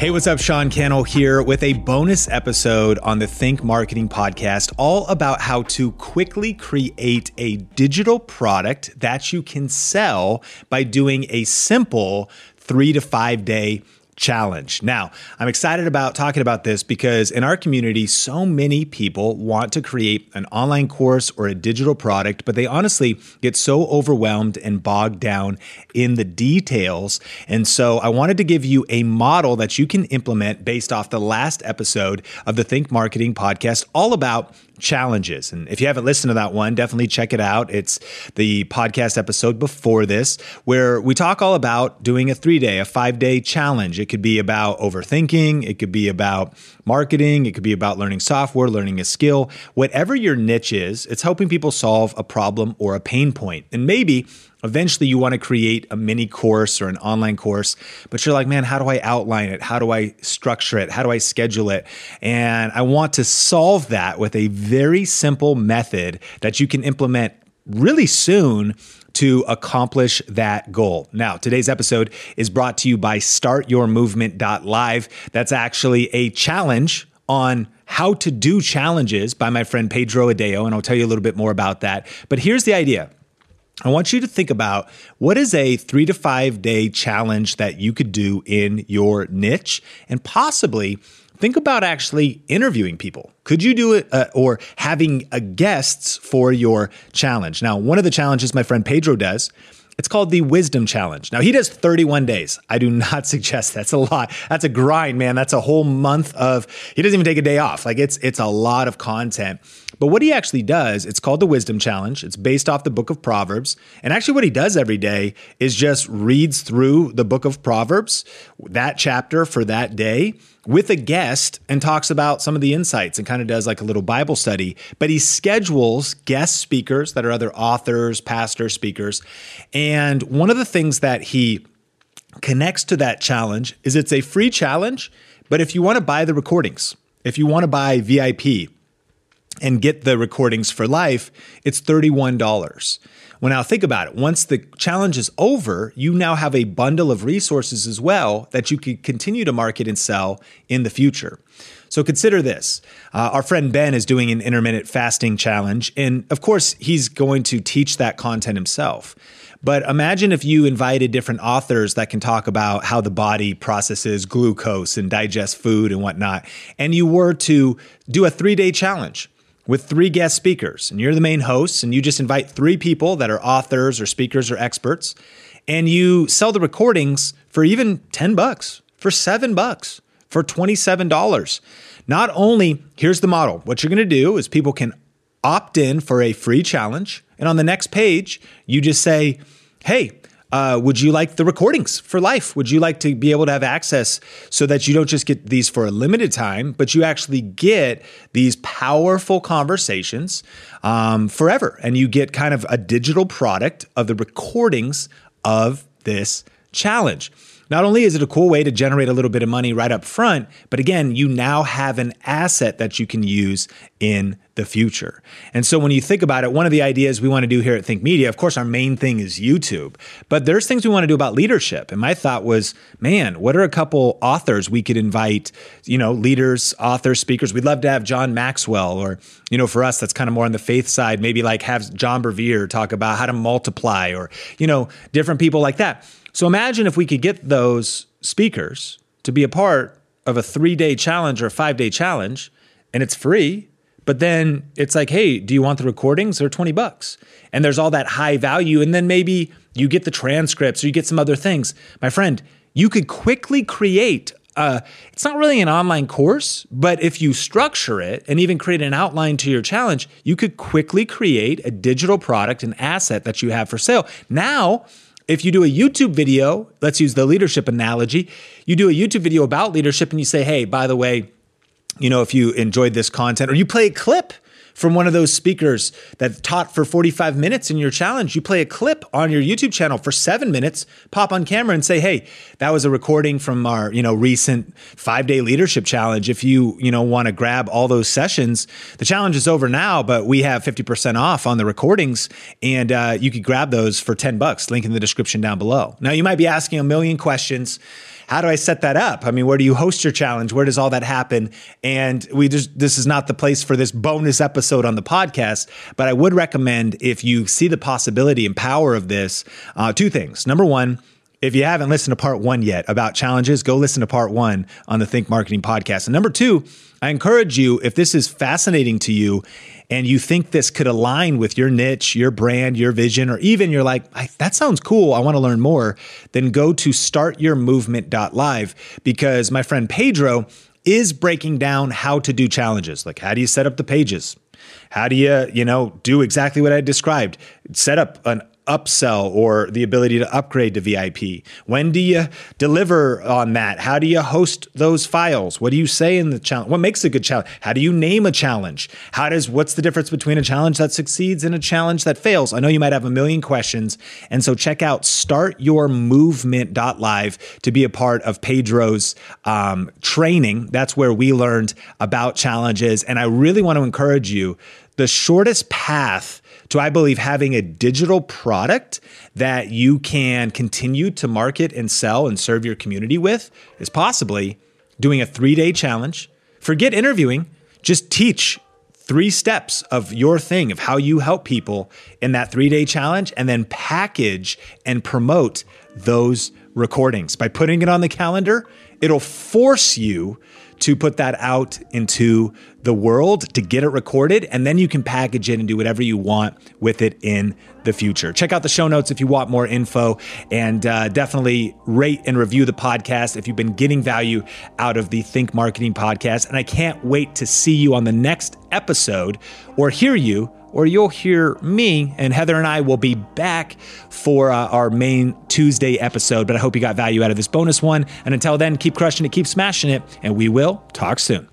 Hey, what's up? Sean Cannell here with a bonus episode on the Think Marketing podcast, all about how to quickly create a digital product that you can sell by doing a simple three to five day challenge. Now, I'm excited about talking about this because in our community, so many people want to create an online course or a digital product, but they honestly get so overwhelmed and bogged down in the details. And so I wanted to give you a model that you can implement based off the last episode of the Think Marketing podcast, all about challenges. And if you haven't listened to that one, definitely check it out. It's the podcast episode before this, where we talk all about doing a three day, a five day challenge. It could be about overthinking, it could be about marketing, it could be about learning software, learning a skill. Whatever your niche is, it's helping people solve a problem or a pain point. And maybe Eventually, you want to create a mini course or an online course, but you're like, man, how do I outline it? How do I structure it? How do I schedule it? And I want to solve that with a very simple method that you can implement really soon to accomplish that goal. Now, today's episode is brought to you by startyourmovement.live. That's actually a challenge on how to do challenges by my friend Pedro Adao, and I'll tell you a little bit more about that. But here's the idea I want you to think about what is a three to five day challenge that you could do in your niche and possibly think about actually interviewing people. Could you do it uh, or having a guests for your challenge? Now, one of the challenges my friend Pedro does it's called the Wisdom Challenge. Now, he does 31 days. I do not suggest that's a lot. That's a grind, man. That's a whole month of he doesn't even take a day off. Like it's it's a lot of content. But what he actually does, it's called the Wisdom Challenge. It's based off the book of Proverbs. And actually what he does every day is just reads through the book of Proverbs, that chapter for that day with a guest and talks about some of the insights and kind of does like a little Bible study. But he schedules guest speakers that are other authors, pastors, speakers. And one of the things that he connects to that challenge is it's a free challenge, but if you want to buy the recordings, if you want to buy VIP and get the recordings for life, it's $31. Well, now think about it. Once the challenge is over, you now have a bundle of resources as well that you can continue to market and sell in the future. So consider this. Uh, our friend Ben is doing an intermittent fasting challenge. And of course, he's going to teach that content himself. But imagine if you invited different authors that can talk about how the body processes glucose and digests food and whatnot, and you were to do a three day challenge with three guest speakers, and you're the main host, and you just invite three people that are authors or speakers or experts, and you sell the recordings for even 10 bucks, for seven bucks, for $27. Not only, here's the model. What you're gonna do is people can opt in for a free challenge, and on the next page, you just say, hey, uh, would you like the recordings for life? Would you like to be able to have access so that you don't just get these for a limited time, but you actually get these powerful conversations um, forever? And you get kind of a digital product of the recordings of this challenge. Not only is it a cool way to generate a little bit of money right up front, but again, you now have an asset that you can use in the future. And so when you think about it, one of the ideas we want to do here at Think Media, of course, our main thing is YouTube, but there's things we want to do about leadership. And my thought was, man, what are a couple authors we could invite, you know, leaders, authors, speakers? We'd love to have John Maxwell, or, you know, for us, that's kind of more on the faith side, maybe like have John Bevere talk about how to multiply, or, you know, different people like that. So imagine if we could get those speakers to be a part of a three day challenge or a five day challenge, and it's free. But then it's like, hey, do you want the recordings? They're 20 bucks. And there's all that high value. And then maybe you get the transcripts or you get some other things. My friend, you could quickly create it's not really an online course, but if you structure it and even create an outline to your challenge, you could quickly create a digital product, an asset that you have for sale. Now, if you do a YouTube video, let's use the leadership analogy, you do a YouTube video about leadership and you say, hey, by the way, you know, if you enjoyed this content or you play a clip from one of those speakers that taught for 45 minutes in your challenge. You play a clip on your YouTube channel for seven minutes, pop on camera and say, hey, that was a recording from our, you know, recent five day leadership challenge. If you, you know, want to grab all those sessions, the challenge is over now, but we have 50% off on the recordings and uh, you could grab those for 10 bucks. Link in the description down below. Now you might be asking a million questions how do I set that up? I mean, where do you host your challenge? Where does all that happen? And we just, this is not the place for this bonus episode on the podcast, but I would recommend if you see the possibility and power of this, uh, two things. Number one, if you haven't listened to part one yet about challenges, go listen to part one on the Think Marketing podcast. And number two, I encourage you, if this is fascinating to you and you think this could align with your niche, your brand, your vision, or even you're like, that sounds cool, I want to learn more, then go to startyourmovement.live because my friend Pedro is breaking down how to do challenges. Like, how do you set up the pages? How do you, you know, do exactly what I described? Set up an upsell or the ability to upgrade to VIP? When do you deliver on that? How do you host those files? What do you say in the challenge? What makes a good challenge? How do you name a challenge? How does what's the difference between a challenge that succeeds and a challenge that fails? I know you might have a million questions. And so check out startyourmovement.live to be a part of Pedro's um, training. That's where we learned about challenges. And I really want to encourage you the shortest path to, I believe, having a digital product that you can continue to market and sell and serve your community with is possibly doing a three day challenge. Forget interviewing, just teach three steps of your thing, of how you help people in that three day challenge, and then package and promote those recordings. By putting it on the calendar, it'll force you to put that out into the world to get it recorded, and then you can package it and do whatever you want with it in the future. Check out the show notes if you want more info, and uh, definitely rate and review the podcast if you've been getting value out of the Think Marketing podcast. And I can't wait to see you on the next episode or hear you or you'll hear me and Heather and I will be back for uh, our main Tuesday episode. But I hope you got value out of this bonus one. And until then, keep crushing it, keep smashing it, and we will talk soon.